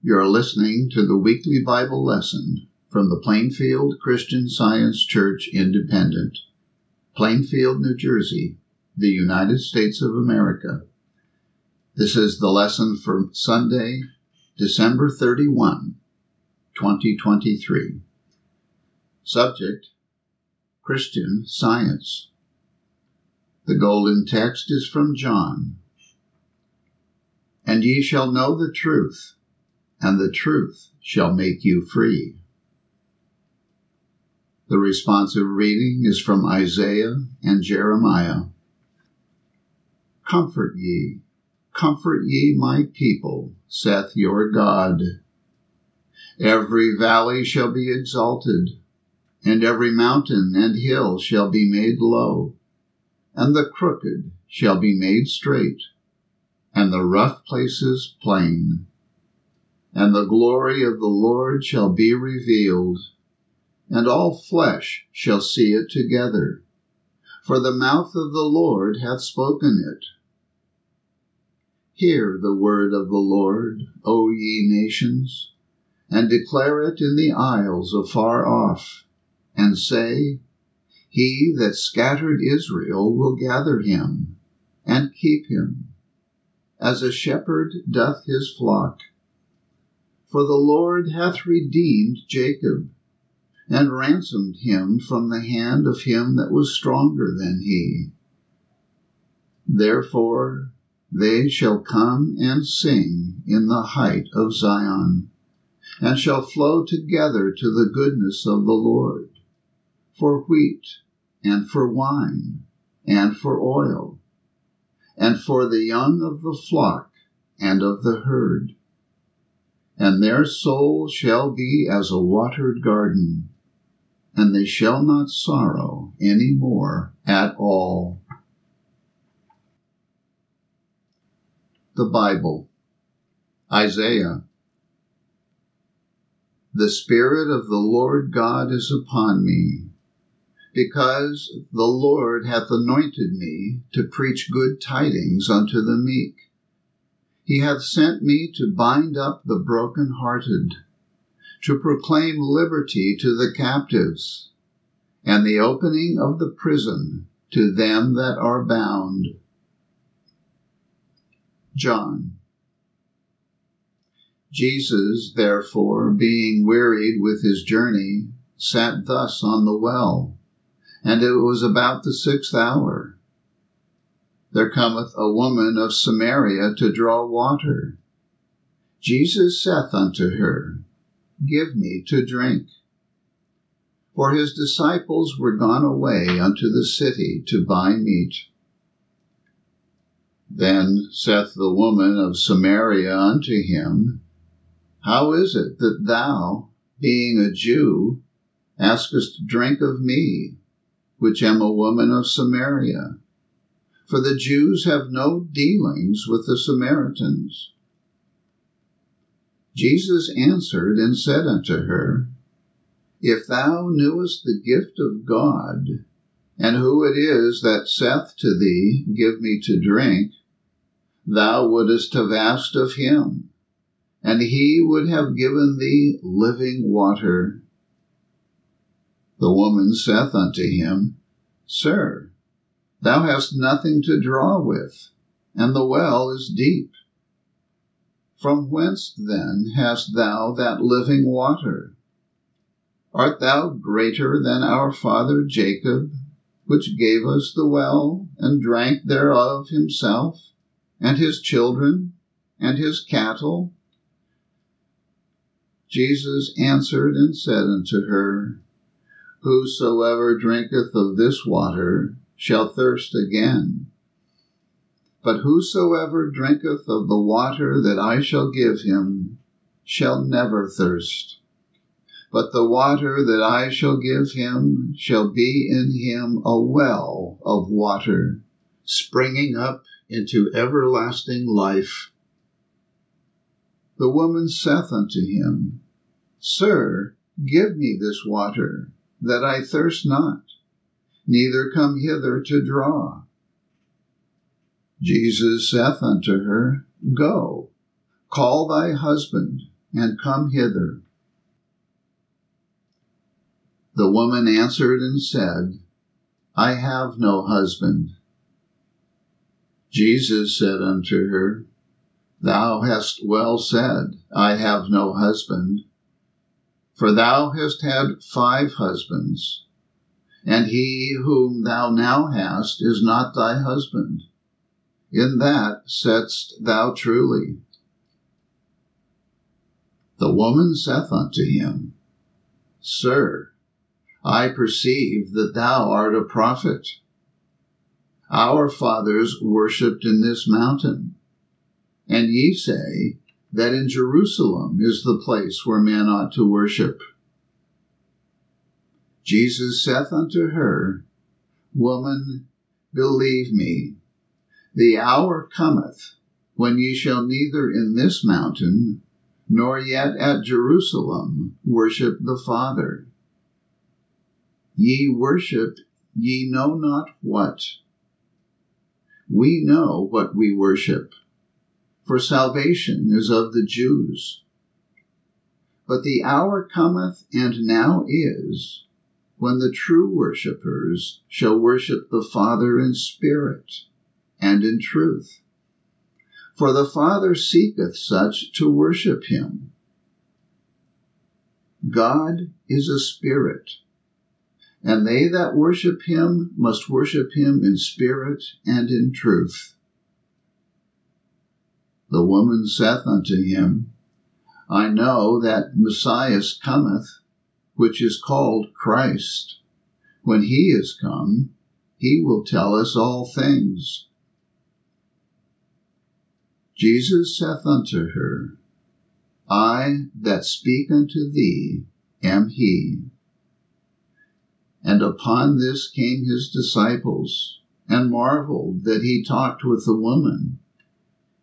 You're listening to the weekly Bible lesson from the Plainfield Christian Science Church Independent, Plainfield, New Jersey, the United States of America. This is the lesson for Sunday, December 31, 2023. Subject Christian Science. The golden text is from John. And ye shall know the truth and the truth shall make you free. The responsive reading is from Isaiah and Jeremiah. Comfort ye, comfort ye my people, saith your God. Every valley shall be exalted, and every mountain and hill shall be made low, and the crooked shall be made straight, and the rough places plain and the glory of the Lord shall be revealed, and all flesh shall see it together. For the mouth of the Lord hath spoken it. Hear the word of the Lord, O ye nations, and declare it in the isles afar off, and say, He that scattered Israel will gather him, and keep him, as a shepherd doth his flock for the Lord hath redeemed Jacob, and ransomed him from the hand of him that was stronger than he. Therefore they shall come and sing in the height of Zion, and shall flow together to the goodness of the Lord, for wheat, and for wine, and for oil, and for the young of the flock and of the herd and their soul shall be as a watered garden, and they shall not sorrow any more at all. The Bible, Isaiah. The Spirit of the Lord God is upon me, because the Lord hath anointed me to preach good tidings unto the meek. He hath sent me to bind up the broken-hearted, to proclaim liberty to the captives, and the opening of the prison to them that are bound. John. Jesus, therefore, being wearied with his journey, sat thus on the well, and it was about the sixth hour there cometh a woman of Samaria to draw water. Jesus saith unto her, Give me to drink. For his disciples were gone away unto the city to buy meat. Then saith the woman of Samaria unto him, How is it that thou, being a Jew, askest drink of me, which am a woman of Samaria? For the Jews have no dealings with the Samaritans. Jesus answered and said unto her, If thou knewest the gift of God, and who it is that saith to thee, Give me to drink, thou wouldst have asked of him, and he would have given thee living water. The woman saith unto him, Sir, Thou hast nothing to draw with, and the well is deep. From whence then hast thou that living water? Art thou greater than our father Jacob, which gave us the well, and drank thereof himself, and his children, and his cattle? Jesus answered and said unto her, Whosoever drinketh of this water shall thirst again. But whosoever drinketh of the water that I shall give him shall never thirst. But the water that I shall give him shall be in him a well of water, springing up into everlasting life. The woman saith unto him, Sir, give me this water, that I thirst not neither come hither to draw. Jesus saith unto her, Go, call thy husband, and come hither. The woman answered and said, I have no husband. Jesus said unto her, Thou hast well said, I have no husband. For thou hast had five husbands, and he whom thou now hast is not thy husband. In that saidst thou truly. The woman saith unto him, Sir, I perceive that thou art a prophet. Our fathers worshipped in this mountain, and ye say that in Jerusalem is the place where men ought to worship. Jesus saith unto her, Woman, believe me, the hour cometh when ye shall neither in this mountain nor yet at Jerusalem worship the Father. Ye worship ye know not what. We know what we worship, for salvation is of the Jews. But the hour cometh, and now is, when the true worshippers shall worship the Father in spirit and in truth for the Father seeketh such to worship him. God is a spirit, and they that worship him must worship him in spirit and in truth. The woman saith unto him, I know that Messiah cometh, which is called Christ. When he is come, he will tell us all things. Jesus saith unto her, I that speak unto thee am he. And upon this came his disciples, and marveled that he talked with the woman.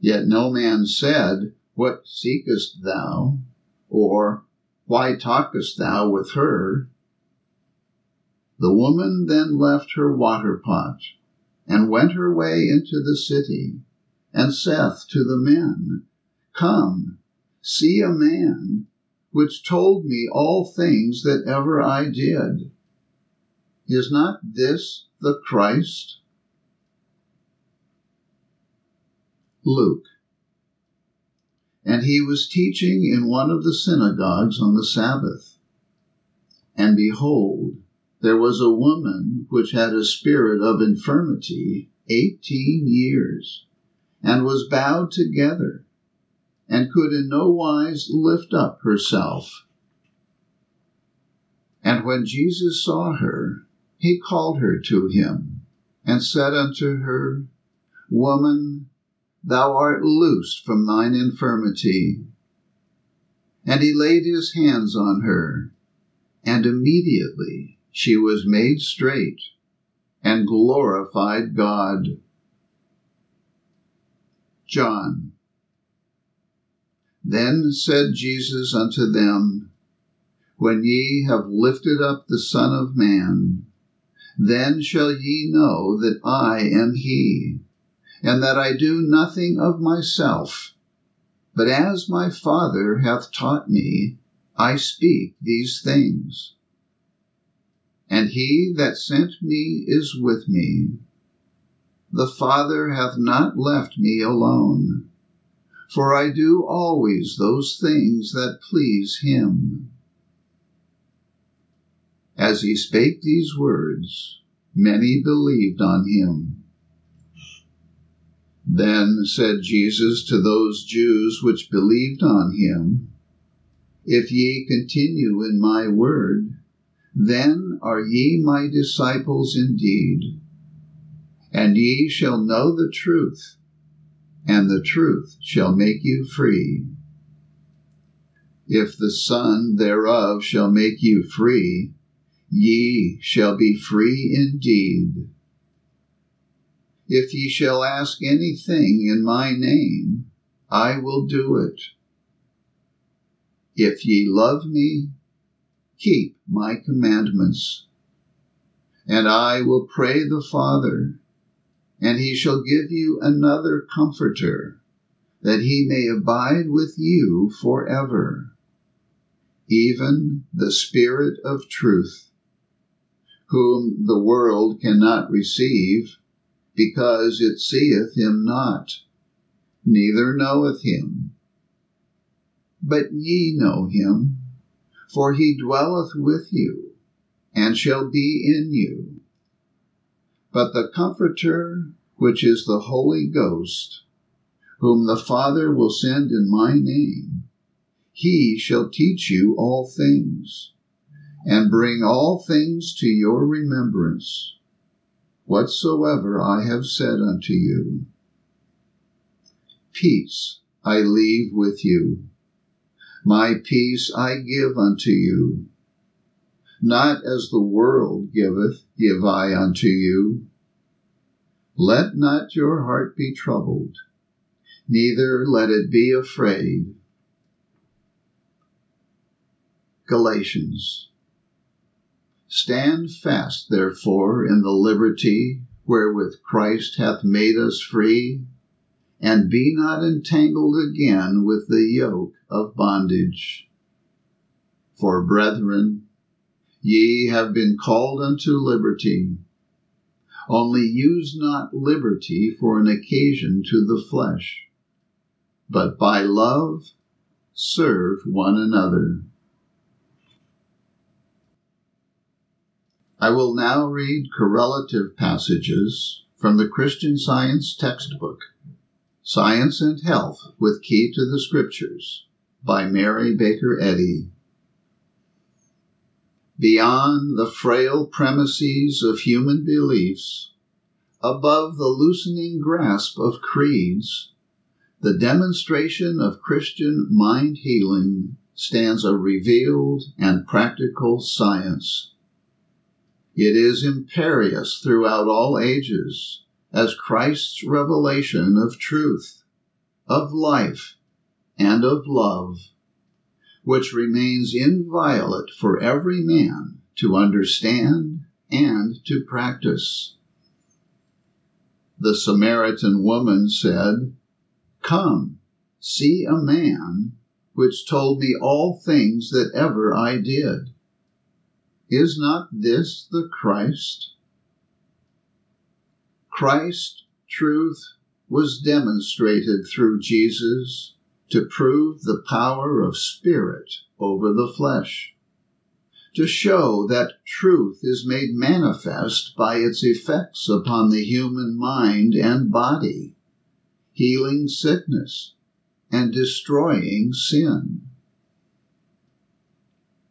Yet no man said, What seekest thou? or Why talkest thou with her? The woman then left her water pot, and went her way into the city and saith to the men, Come, see a man which told me all things that ever I did. Is not this the Christ? Luke. And he was teaching in one of the synagogues on the Sabbath. And behold, there was a woman which had a spirit of infirmity eighteen years and was bowed together, and could in no wise lift up herself. And when Jesus saw her, he called her to him, and said unto her, Woman, thou art loosed from thine infirmity. And he laid his hands on her, and immediately she was made straight, and glorified God. John. Then said Jesus unto them, When ye have lifted up the Son of Man, then shall ye know that I am he, and that I do nothing of myself, but as my Father hath taught me, I speak these things. And he that sent me is with me. The Father hath not left me alone, for I do always those things that please him. As he spake these words, many believed on him. Then said Jesus to those Jews which believed on him, If ye continue in my word, then are ye my disciples indeed and ye shall know the truth, and the truth shall make you free. If the Son thereof shall make you free, ye shall be free indeed. If ye shall ask anything in my name, I will do it. If ye love me, keep my commandments. And I will pray the Father, and he shall give you another comforter, that he may abide with you forever, even the Spirit of truth, whom the world cannot receive, because it seeth him not, neither knoweth him. But ye know him, for he dwelleth with you, and shall be in you. But the Comforter, which is the Holy Ghost, whom the Father will send in my name, he shall teach you all things, and bring all things to your remembrance, whatsoever I have said unto you. Peace I leave with you. My peace I give unto you. Not as the world giveth, give I unto you. Let not your heart be troubled, neither let it be afraid. Galatians. Stand fast, therefore, in the liberty wherewith Christ hath made us free, and be not entangled again with the yoke of bondage. For, brethren, ye have been called unto liberty. Only use not liberty for an occasion to the flesh but by love serve one another. I will now read correlative passages from the Christian Science textbook, Science and Health with Key to the Scriptures, by Mary Baker Eddy. Beyond the frail premises of human beliefs, above the loosening grasp of creeds, the demonstration of Christian mind healing stands a revealed and practical science. It is imperious throughout all ages as Christ's revelation of truth, of life, and of love, which remains inviolate for every man to understand and to practice. The Samaritan woman said, Come, see a man which told me all things that ever I did. Is not this the Christ? Christ, truth, was demonstrated through Jesus to prove the power of spirit over the flesh, to show that truth is made manifest by its effects upon the human mind and body healing sickness, and destroying sin.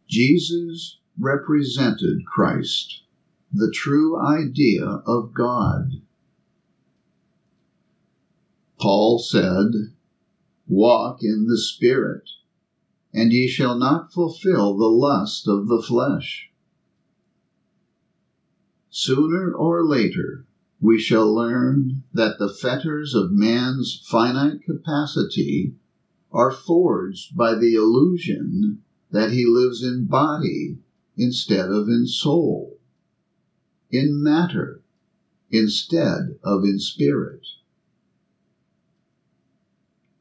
Jesus represented Christ, the true idea of God. Paul said, Walk in the Spirit, and ye shall not fulfill the lust of the flesh. Sooner or later, we shall learn that the fetters of man's finite capacity are forged by the illusion that he lives in body instead of in soul, in matter instead of in spirit.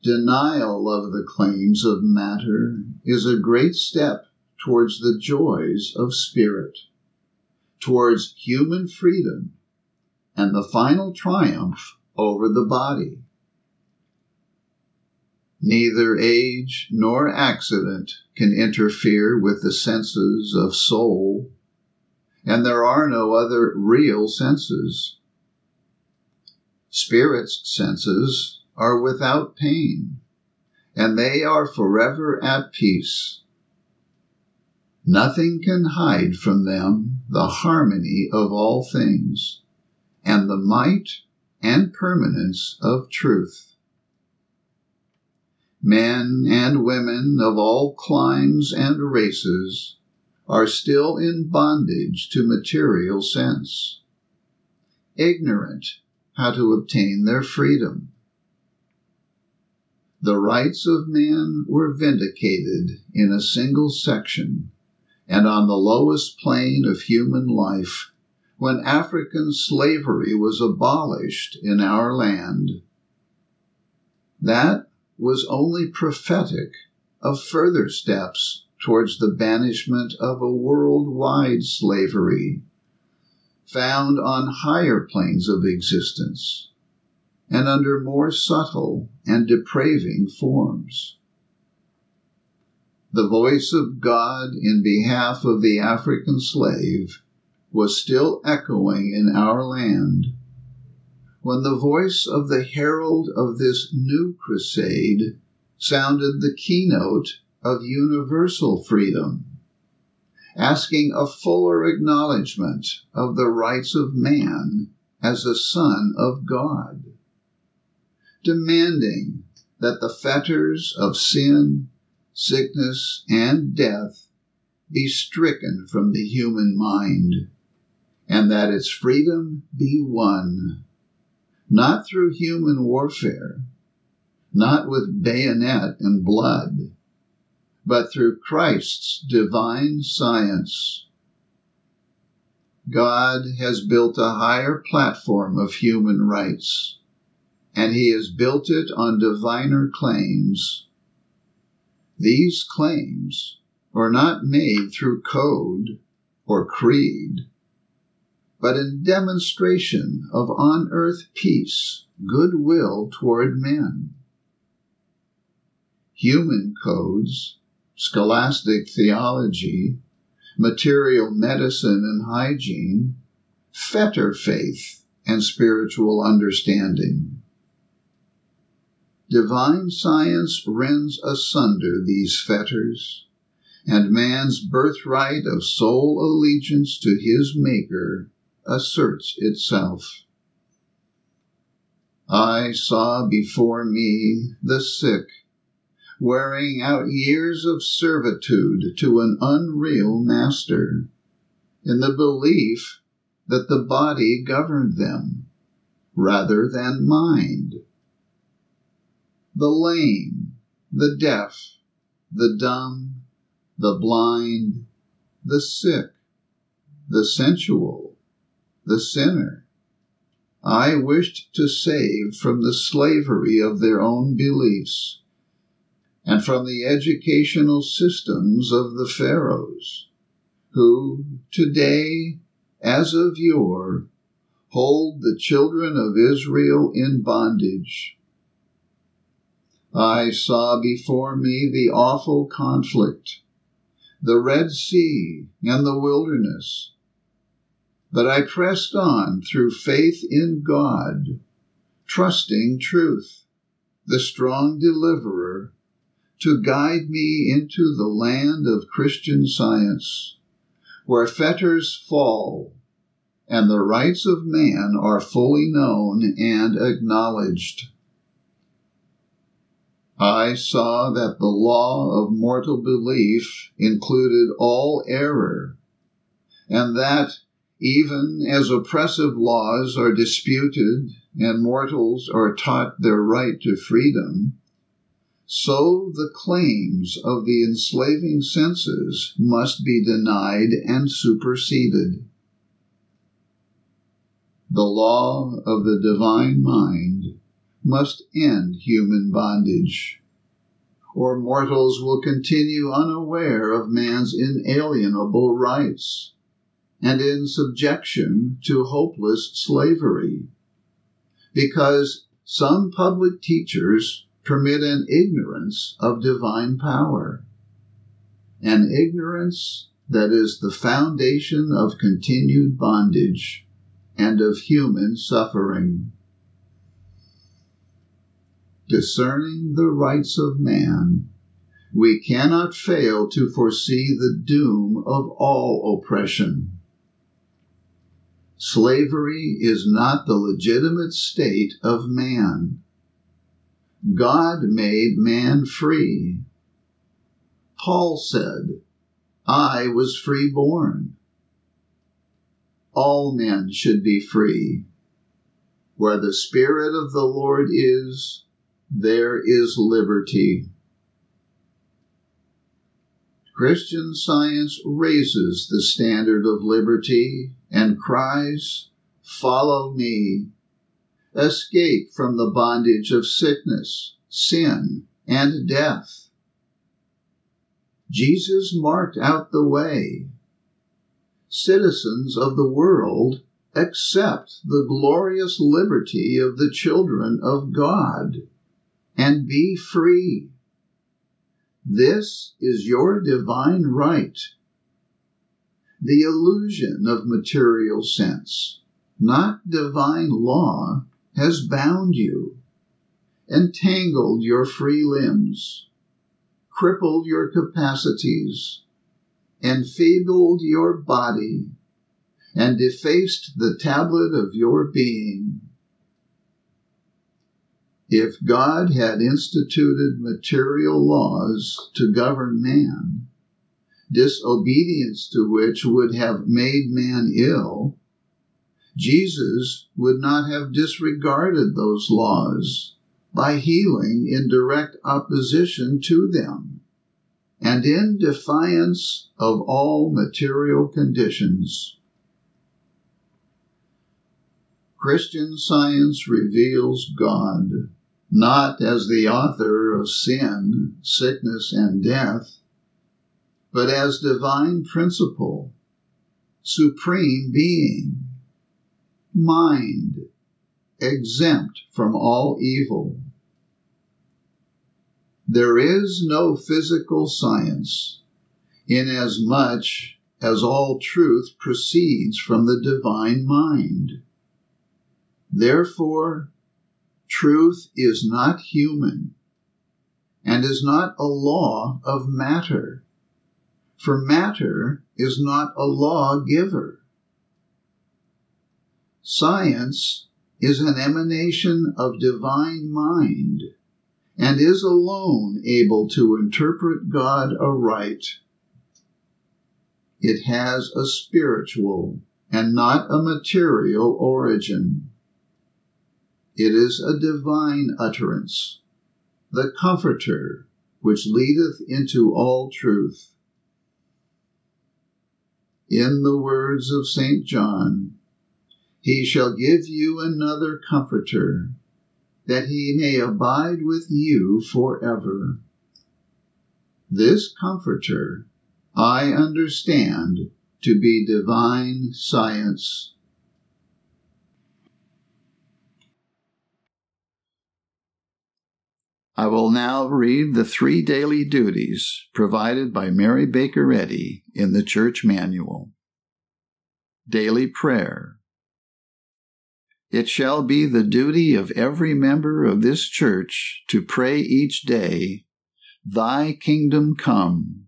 Denial of the claims of matter is a great step towards the joys of spirit, towards human freedom and the final triumph over the body. Neither age nor accident can interfere with the senses of soul, and there are no other real senses. Spirit's senses are without pain, and they are forever at peace. Nothing can hide from them the harmony of all things and the might and permanence of truth. Men and women of all climes and races are still in bondage to material sense, ignorant how to obtain their freedom. The rights of man were vindicated in a single section and on the lowest plane of human life when African slavery was abolished in our land. That was only prophetic of further steps towards the banishment of a worldwide slavery found on higher planes of existence and under more subtle and depraving forms. The voice of God in behalf of the African slave was still echoing in our land when the voice of the herald of this new crusade sounded the keynote of universal freedom, asking a fuller acknowledgement of the rights of man as a son of God, demanding that the fetters of sin, sickness, and death be stricken from the human mind, and that its freedom be won not through human warfare, not with bayonet and blood, but through Christ's divine science. God has built a higher platform of human rights, and He has built it on diviner claims. These claims are not made through code or creed but in demonstration of on earth peace, goodwill toward men. Human codes, scholastic theology, material medicine and hygiene fetter faith and spiritual understanding. Divine science rends asunder these fetters, and man's birthright of soul allegiance to his Maker asserts itself. I saw before me the sick, wearing out years of servitude to an unreal master, in the belief that the body governed them rather than mind. The lame, the deaf, the dumb, the blind, the sick, the sensual, the sinner. I wished to save from the slavery of their own beliefs and from the educational systems of the Pharaohs, who today, as of yore, hold the children of Israel in bondage. I saw before me the awful conflict, the Red Sea and the wilderness, but I pressed on through faith in God, trusting truth, the strong deliverer, to guide me into the land of Christian science, where fetters fall and the rights of man are fully known and acknowledged. I saw that the law of mortal belief included all error, and that even as oppressive laws are disputed and mortals are taught their right to freedom, so the claims of the enslaving senses must be denied and superseded. The law of the divine mind must end human bondage, or mortals will continue unaware of man's inalienable rights and in subjection to hopeless slavery. Because some public teachers permit an ignorance of divine power, an ignorance that is the foundation of continued bondage and of human suffering. Discerning the rights of man, we cannot fail to foresee the doom of all oppression Slavery is not the legitimate state of man. God made man free. Paul said, I was free born. All men should be free. Where the Spirit of the Lord is, there is liberty. Christian science raises the standard of liberty and cries, Follow me. Escape from the bondage of sickness, sin, and death. Jesus marked out the way. Citizens of the world accept the glorious liberty of the children of God and be free. This is your divine right. The illusion of material sense, not divine law, has bound you, entangled your free limbs, crippled your capacities, enfeebled your body, and defaced the tablet of your being. If God had instituted material laws to govern man, disobedience to which would have made man ill, Jesus would not have disregarded those laws by healing in direct opposition to them and in defiance of all material conditions. Christian science reveals God not as the author of sin, sickness, and death, but as divine principle, supreme being, mind, exempt from all evil. There is no physical science, inasmuch as all truth proceeds from the divine mind. Therefore, truth is not human and is not a law of matter, for matter is not a lawgiver. Science is an emanation of divine mind and is alone able to interpret God aright. It has a spiritual and not a material origin. It is a divine utterance, the Comforter, which leadeth into all truth. In the words of St. John, he shall give you another comforter, that he may abide with you forever. This comforter I understand to be divine science. I will now read the three daily duties provided by Mary Baker Eddy in the Church Manual. Daily Prayer it shall be the duty of every member of this church to pray each day, Thy kingdom come.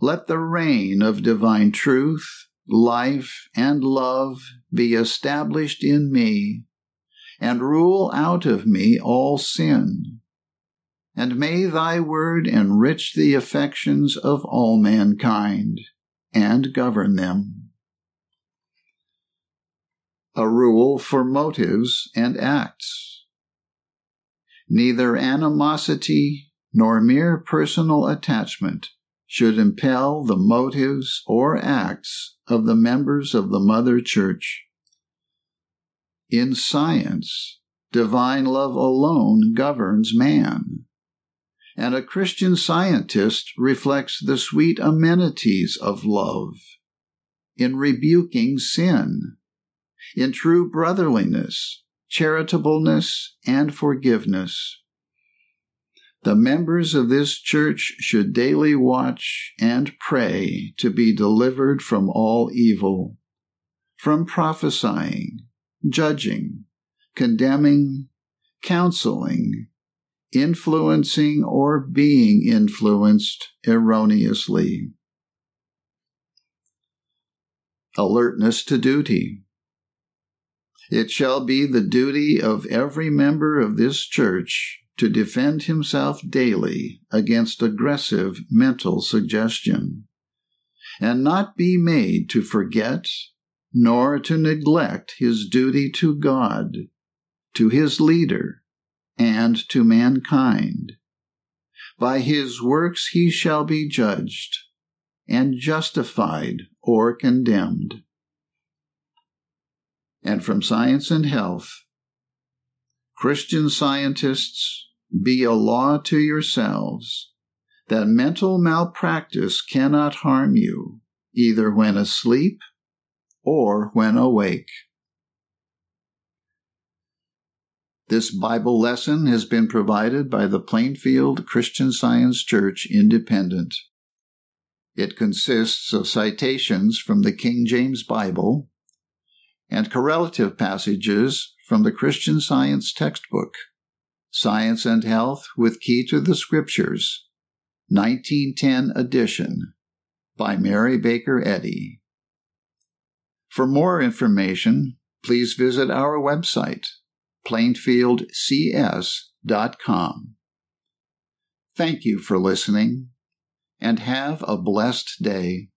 Let the reign of divine truth, life, and love be established in me, and rule out of me all sin. And may thy word enrich the affections of all mankind, and govern them a rule for motives and acts. Neither animosity nor mere personal attachment should impel the motives or acts of the members of the Mother Church. In science, divine love alone governs man, and a Christian scientist reflects the sweet amenities of love in rebuking sin in true brotherliness, charitableness, and forgiveness. The members of this church should daily watch and pray to be delivered from all evil, from prophesying, judging, condemning, counseling, influencing, or being influenced erroneously. Alertness to duty. It shall be the duty of every member of this church to defend himself daily against aggressive mental suggestion, and not be made to forget nor to neglect his duty to God, to his leader, and to mankind. By his works he shall be judged, and justified or condemned and from Science and Health, Christian scientists be a law to yourselves that mental malpractice cannot harm you, either when asleep or when awake. This Bible lesson has been provided by the Plainfield Christian Science Church Independent. It consists of citations from the King James Bible and correlative passages from the Christian Science textbook, Science and Health with Key to the Scriptures, 1910 edition, by Mary Baker Eddy. For more information, please visit our website, plainfieldcs.com. Thank you for listening, and have a blessed day.